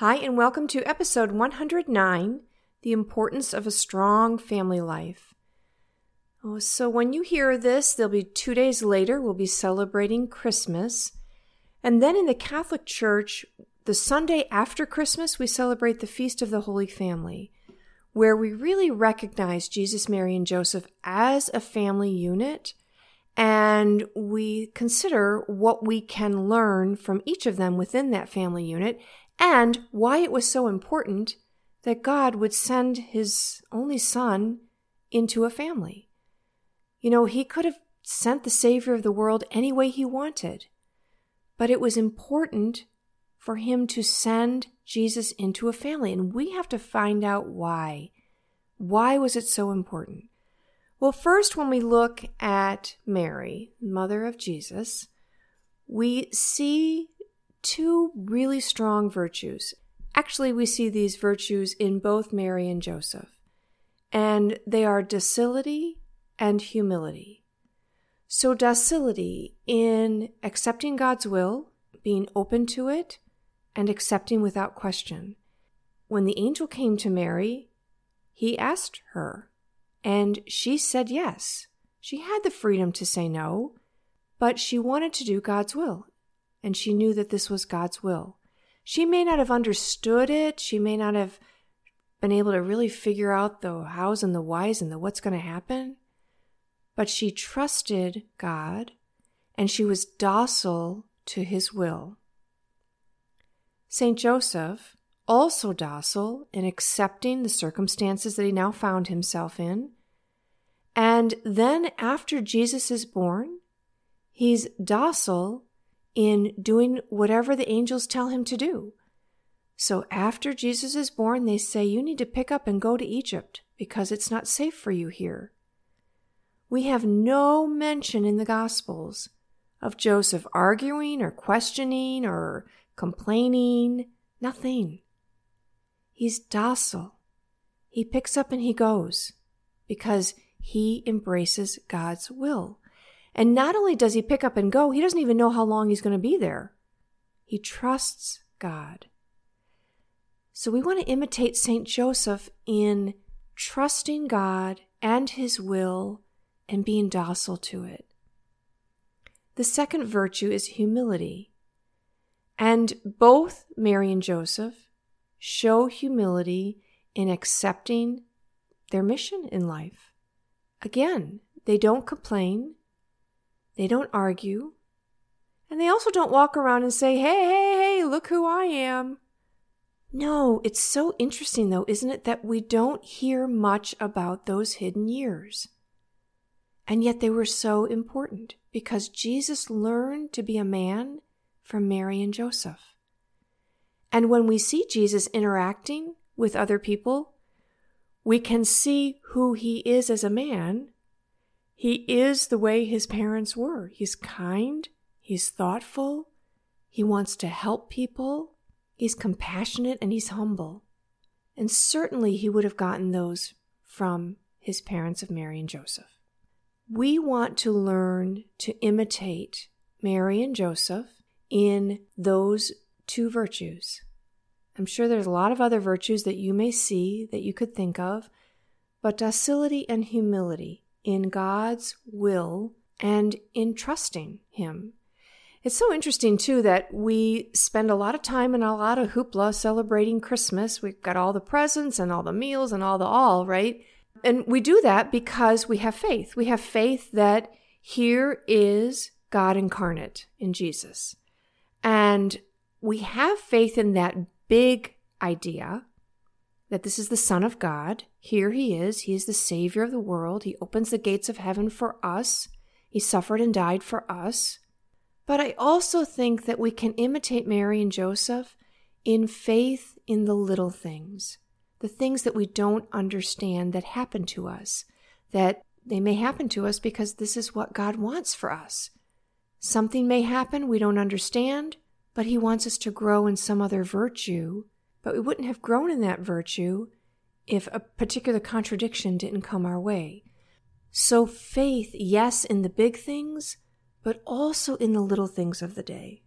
Hi, and welcome to episode 109 The Importance of a Strong Family Life. Oh, so when you hear this, there'll be two days later, we'll be celebrating Christmas. And then in the Catholic Church, the Sunday after Christmas, we celebrate the Feast of the Holy Family where we really recognize Jesus, Mary, and Joseph as a family unit and we consider what we can learn from each of them within that family unit and why it was so important that God would send his only son into a family. You know, he could have sent the Savior of the world any way he wanted, but it was important for him to send Jesus into a family. And we have to find out why. Why was it so important? Well, first, when we look at Mary, mother of Jesus, we see two really strong virtues. Actually, we see these virtues in both Mary and Joseph, and they are docility and humility. So, docility in accepting God's will, being open to it, and accepting without question. When the angel came to Mary, he asked her, and she said yes. She had the freedom to say no, but she wanted to do God's will, and she knew that this was God's will. She may not have understood it, she may not have been able to really figure out the hows and the whys and the what's going to happen, but she trusted God and she was docile to his will. St. Joseph, also docile in accepting the circumstances that he now found himself in. And then, after Jesus is born, he's docile in doing whatever the angels tell him to do. So, after Jesus is born, they say, You need to pick up and go to Egypt because it's not safe for you here. We have no mention in the Gospels of Joseph arguing or questioning or complaining, nothing. He's docile. He picks up and he goes because he embraces God's will. And not only does he pick up and go, he doesn't even know how long he's going to be there. He trusts God. So we want to imitate St. Joseph in trusting God and his will and being docile to it. The second virtue is humility. And both Mary and Joseph show humility in accepting their mission in life. Again, they don't complain, they don't argue, and they also don't walk around and say, hey, hey, hey, look who I am. No, it's so interesting though, isn't it, that we don't hear much about those hidden years. And yet they were so important because Jesus learned to be a man from Mary and Joseph. And when we see Jesus interacting with other people, we can see who he is as a man. He is the way his parents were. He's kind, he's thoughtful, he wants to help people, he's compassionate, and he's humble. And certainly he would have gotten those from his parents of Mary and Joseph. We want to learn to imitate Mary and Joseph in those two virtues. I'm sure there's a lot of other virtues that you may see that you could think of, but docility and humility in God's will and in trusting Him. It's so interesting, too, that we spend a lot of time and a lot of hoopla celebrating Christmas. We've got all the presents and all the meals and all the all, right? And we do that because we have faith. We have faith that here is God incarnate in Jesus. And we have faith in that big idea that this is the Son of God. Here he is. He is the Savior of the world. He opens the gates of heaven for us. He suffered and died for us. But I also think that we can imitate Mary and Joseph in faith in the little things, the things that we don't understand that happen to us, that they may happen to us because this is what God wants for us. Something may happen we don't understand, but He wants us to grow in some other virtue, but we wouldn't have grown in that virtue if a particular contradiction didn't come our way. So, faith, yes, in the big things, but also in the little things of the day.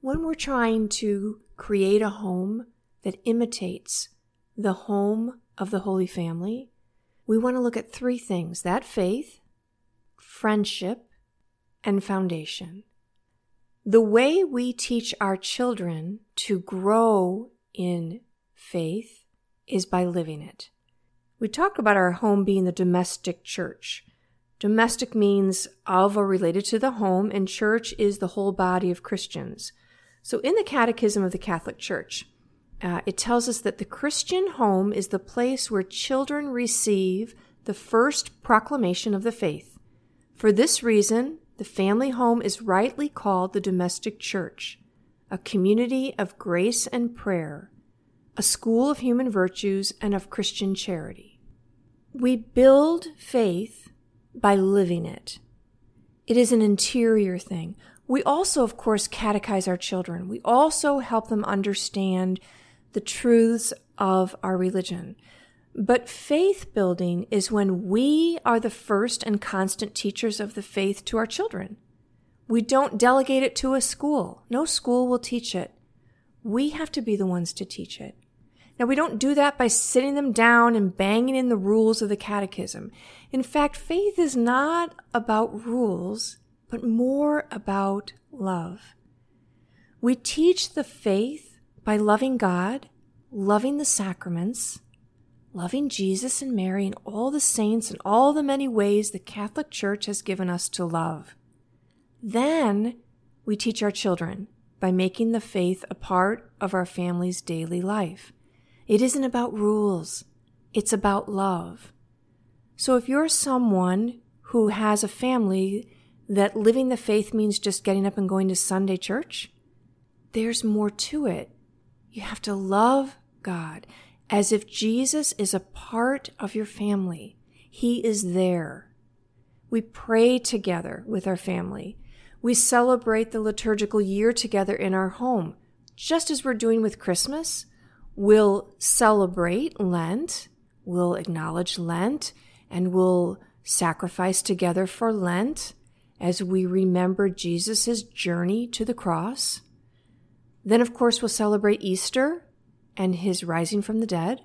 When we're trying to create a home that imitates the home of the Holy Family, we want to look at three things that faith, friendship, and foundation. The way we teach our children to grow in faith is by living it. We talk about our home being the domestic church. Domestic means of or related to the home, and church is the whole body of Christians. So, in the Catechism of the Catholic Church, uh, it tells us that the Christian home is the place where children receive the first proclamation of the faith. For this reason, the family home is rightly called the domestic church, a community of grace and prayer, a school of human virtues and of Christian charity. We build faith by living it. It is an interior thing. We also, of course, catechize our children. We also help them understand the truths of our religion. But faith building is when we are the first and constant teachers of the faith to our children. We don't delegate it to a school. No school will teach it. We have to be the ones to teach it. Now, we don't do that by sitting them down and banging in the rules of the catechism. In fact, faith is not about rules, but more about love. We teach the faith by loving God, loving the sacraments, loving Jesus and Mary and all the saints and all the many ways the Catholic Church has given us to love. Then we teach our children by making the faith a part of our family's daily life. It isn't about rules, it's about love. So if you're someone who has a family that living the faith means just getting up and going to Sunday church, there's more to it. You have to love God as if Jesus is a part of your family. He is there. We pray together with our family. We celebrate the liturgical year together in our home, just as we're doing with Christmas. We'll celebrate Lent, we'll acknowledge Lent, and we'll sacrifice together for Lent as we remember Jesus' journey to the cross. Then, of course, we'll celebrate Easter and his rising from the dead.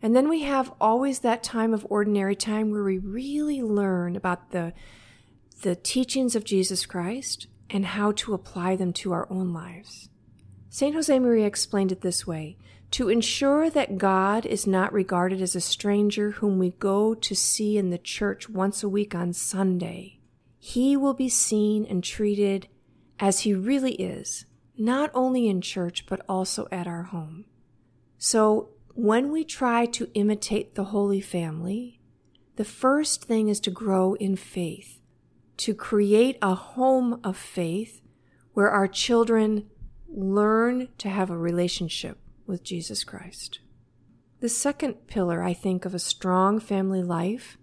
And then we have always that time of ordinary time where we really learn about the, the teachings of Jesus Christ and how to apply them to our own lives. St. Josemaria explained it this way To ensure that God is not regarded as a stranger whom we go to see in the church once a week on Sunday, he will be seen and treated as he really is, not only in church, but also at our home. So when we try to imitate the Holy Family, the first thing is to grow in faith, to create a home of faith where our children learn to have a relationship with Jesus Christ. The second pillar, I think, of a strong family life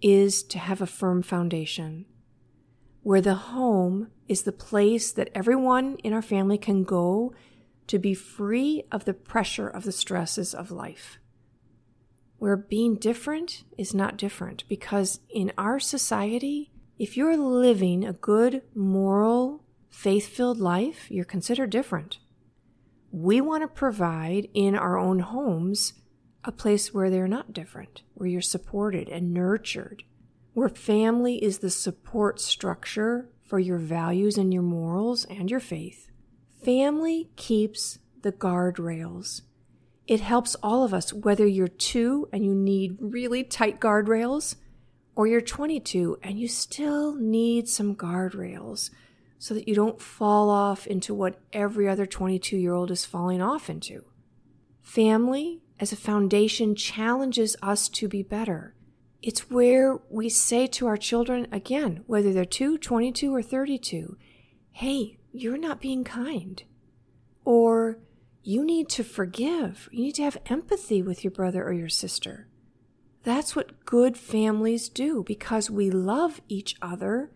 is to have a firm foundation, where the home is the place that everyone in our family can go to be free of the pressure of the stresses of life. Where being different is not different, because in our society, if you're living a good, moral, faith filled life, you're considered different. We want to provide in our own homes a place where they're not different, where you're supported and nurtured, where family is the support structure for your values and your morals and your faith, Family keeps the guardrails. It helps all of us, whether you're two and you need really tight guardrails, or you're 22 and you still need some guardrails so that you don't fall off into what every other 22 year old is falling off into. Family, as a foundation, challenges us to be better. It's where we say to our children, again, whether they're 2, 22, or 32, hey, you're not being kind. Or you need to forgive. You need to have empathy with your brother or your sister. That's what good families do because we love each other.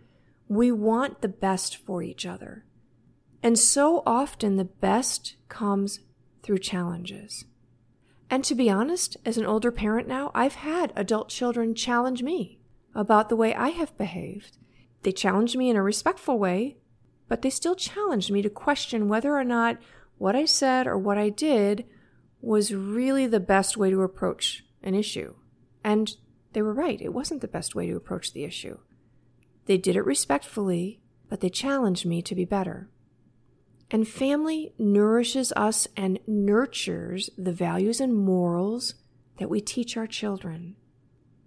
We want the best for each other. And so often the best comes through challenges. And to be honest, as an older parent now, I've had adult children challenge me about the way I have behaved. They challenged me in a respectful way, but they still challenged me to question whether or not what I said or what I did was really the best way to approach an issue. And they were right, it wasn't the best way to approach the issue. They did it respectfully, but they challenged me to be better. And family nourishes us and nurtures the values and morals that we teach our children.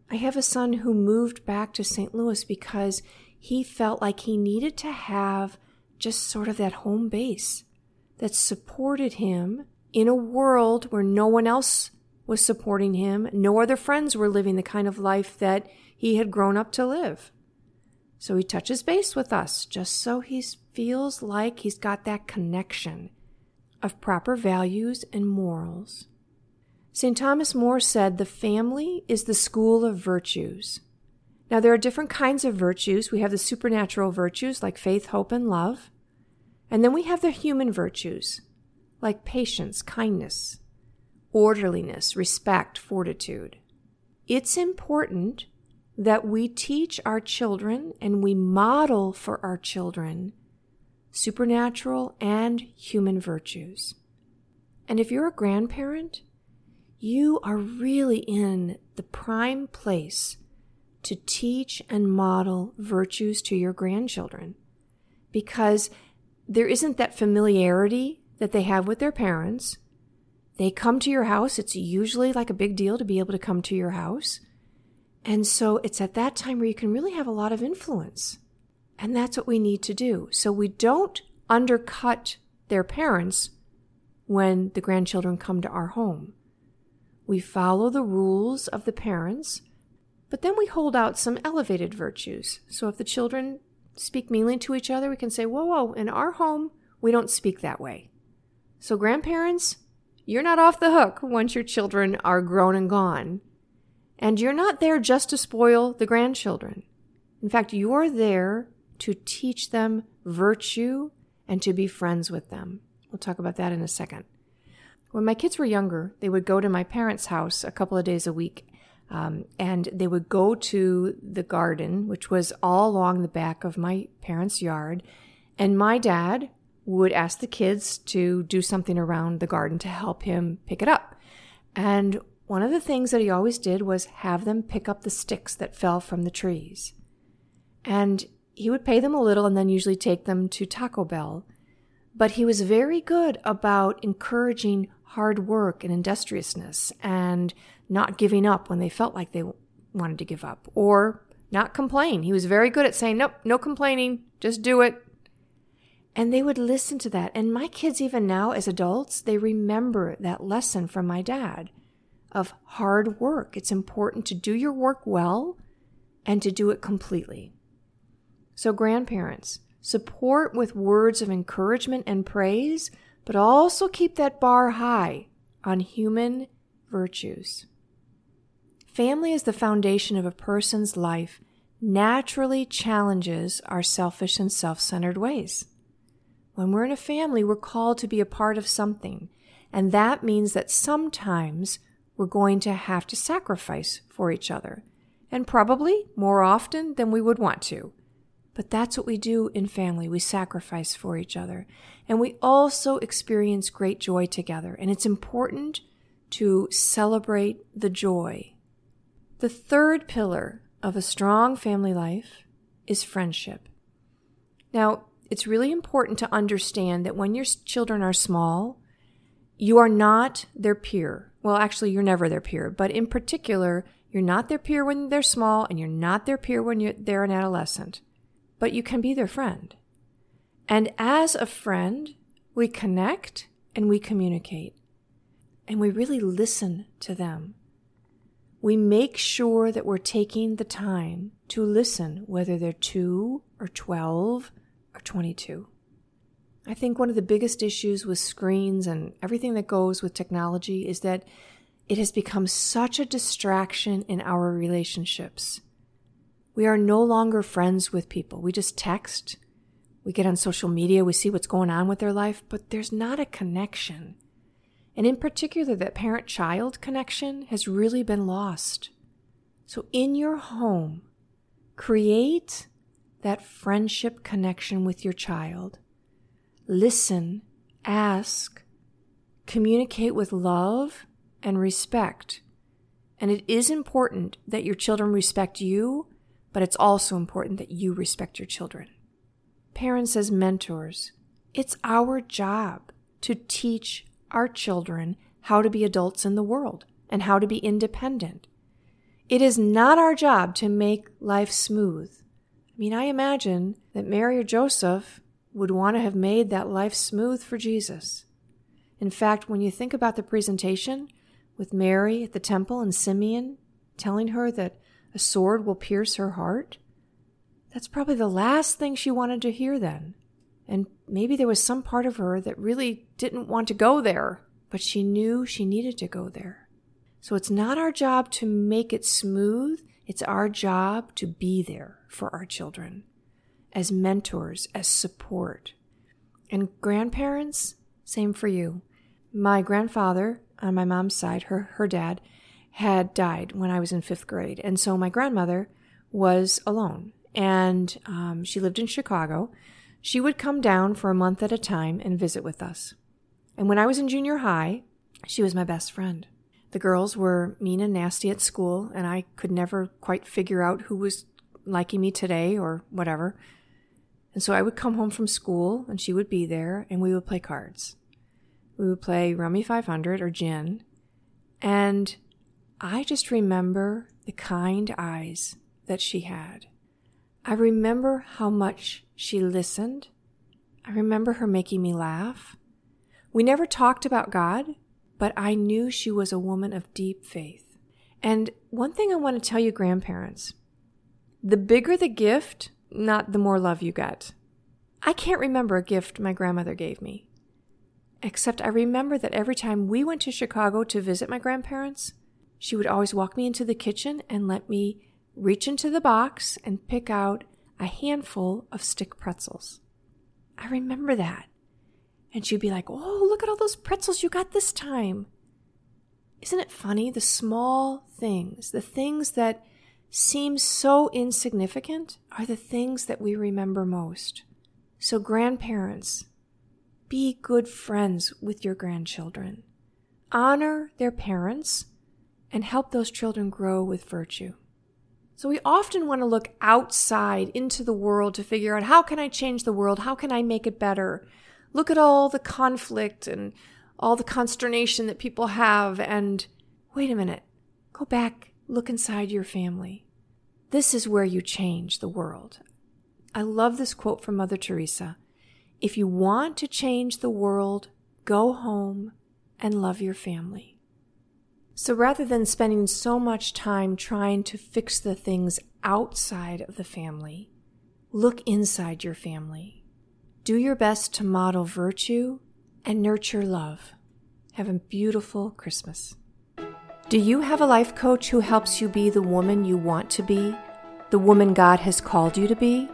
I have a son who moved back to St. Louis because he felt like he needed to have just sort of that home base that supported him in a world where no one else was supporting him. No other friends were living the kind of life that he had grown up to live. So he touches base with us just so he feels like he's got that connection of proper values and morals. St. Thomas More said the family is the school of virtues. Now, there are different kinds of virtues. We have the supernatural virtues like faith, hope, and love. And then we have the human virtues like patience, kindness, orderliness, respect, fortitude. It's important that we teach our children and we model for our children supernatural and human virtues. And if you're a grandparent, you are really in the prime place to teach and model virtues to your grandchildren because there isn't that familiarity that they have with their parents. They come to your house. It's usually like a big deal to be able to come to your house. And so it's at that time where you can really have a lot of influence. And that's what we need to do. So we don't undercut their parents when the grandchildren come to our home. We follow the rules of the parents, but then we hold out some elevated virtues. So if the children speak meanly to each other, we can say, whoa, whoa, in our home, we don't speak that way. So, grandparents, you're not off the hook once your children are grown and gone. And you're not there just to spoil the grandchildren. In fact, you're there to teach them virtue and to be friends with them. We'll talk about that in a second. When my kids were younger, they would go to my parents' house a couple of days a week um, and they would go to the garden, which was all along the back of my parents' yard. And my dad would ask the kids to do something around the garden to help him pick it up. And one of the things that he always did was have them pick up the sticks that fell from the trees. And he would pay them a little and then usually take them to Taco Bell. But he was very good about encouraging hard work and industriousness and not giving up when they felt like they wanted to give up or not complain. He was very good at saying, Nope, no complaining, just do it. And they would listen to that. And my kids, even now as adults, they remember that lesson from my dad of hard work. It's important to do your work well and to do it completely. So, grandparents, support with words of encouragement and praise, but also keep that bar high on human virtues. Family is the foundation of a person's life, naturally challenges our selfish and self centered ways. When we're in a family, we're called to be a part of something, and that means that sometimes we're going to have to sacrifice for each other, and probably more often than we would want to. But that's what we do in family. We sacrifice for each other. And we also experience great joy together. And it's important to celebrate the joy the third pillar of a strong family life is friendship. Now, it's really important to understand that when your children are small, you are not their peer. Well, actually, you're never their peer, but in particular, you're not their peer when they're small and you're not their peer when they're an adolescent, but you can be their friend. And as a friend, we connect and we communicate and we really listen to them we make sure that we're taking the time to listen, whether they're 2 or 12 or 22. I think one of the biggest issues with screens and everything that goes with technology is that it has become such a distraction in our relationships. We are no longer friends with people. We just text, we get on social media, we see what's going on with their life, but there's not a connection. And in particular, that parent child connection has really been lost. So, in your home, create that friendship connection with your child. Listen, ask, communicate with love and respect. And it is important that your children respect you, but it's also important that you respect your children. Parents, as mentors, it's our job to teach our children how to be adults in the world and how to be independent. It is not our job to make life smooth. I mean, I imagine that Mary or Joseph would want to have made that life smooth for Jesus. In fact, when you think about the presentation, with Mary at the temple and Simeon telling her that a sword will pierce her heart? That's probably the last thing she wanted to hear then. And maybe there was some part of her that really didn't want to go there, but she knew she needed to go there. So it's not our job to make it smooth, it's our job to be there for our children as mentors, as support. And grandparents, same for you. My grandfather on my mom's side, her, her dad, had died when I was in fifth grade. And so my grandmother was alone. And um, she lived in Chicago. She would come down for a month at a time and visit with us. And when I was in junior high, she was my best friend. The girls were mean and nasty at school, and I could never quite figure out who was liking me today or whatever. And so I would come home from school, and she would be there, and we would play cards we would play Rummy 500 or Gin. And I just remember the kind eyes that she had. I remember how much she listened. I remember her making me laugh. We never talked about God, but I knew she was a woman of deep faith. And one thing I want to tell you, grandparents the bigger the gift, not the more love you get. I can't remember a gift my grandmother gave me. Except I remember that every time we went to Chicago to visit my grandparents, she would always walk me into the kitchen and let me reach into the box and pick out a handful of stick pretzels. I remember that. And she'd be like, Oh, look at all those pretzels you got this time. Isn't it funny? The small things, the things that seem so insignificant, are the things that we remember most. So, grandparents, be good friends with your grandchildren. Honor their parents and help those children grow with virtue. So we often want to look outside into the world to figure out how can I change the world? How can I make it better? Look at all the conflict and all the consternation that people have and wait a minute. Go back, look inside your family. This is where you change the world. I love this quote from Mother Teresa. If you want to change the world, go home and love your family. So rather than spending so much time trying to fix the things outside of the family, look inside your family. Do your best to model virtue and nurture love. Have a beautiful Christmas. Do you have a life coach who helps you be the woman you want to be, the woman God has called you to be?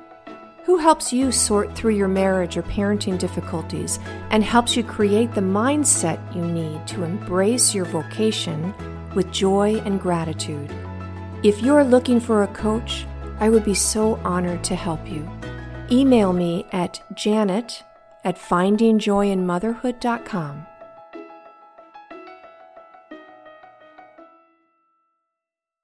Who helps you sort through your marriage or parenting difficulties and helps you create the mindset you need to embrace your vocation with joy and gratitude? If you're looking for a coach, I would be so honored to help you. Email me at janet at findingjoyinmotherhood.com.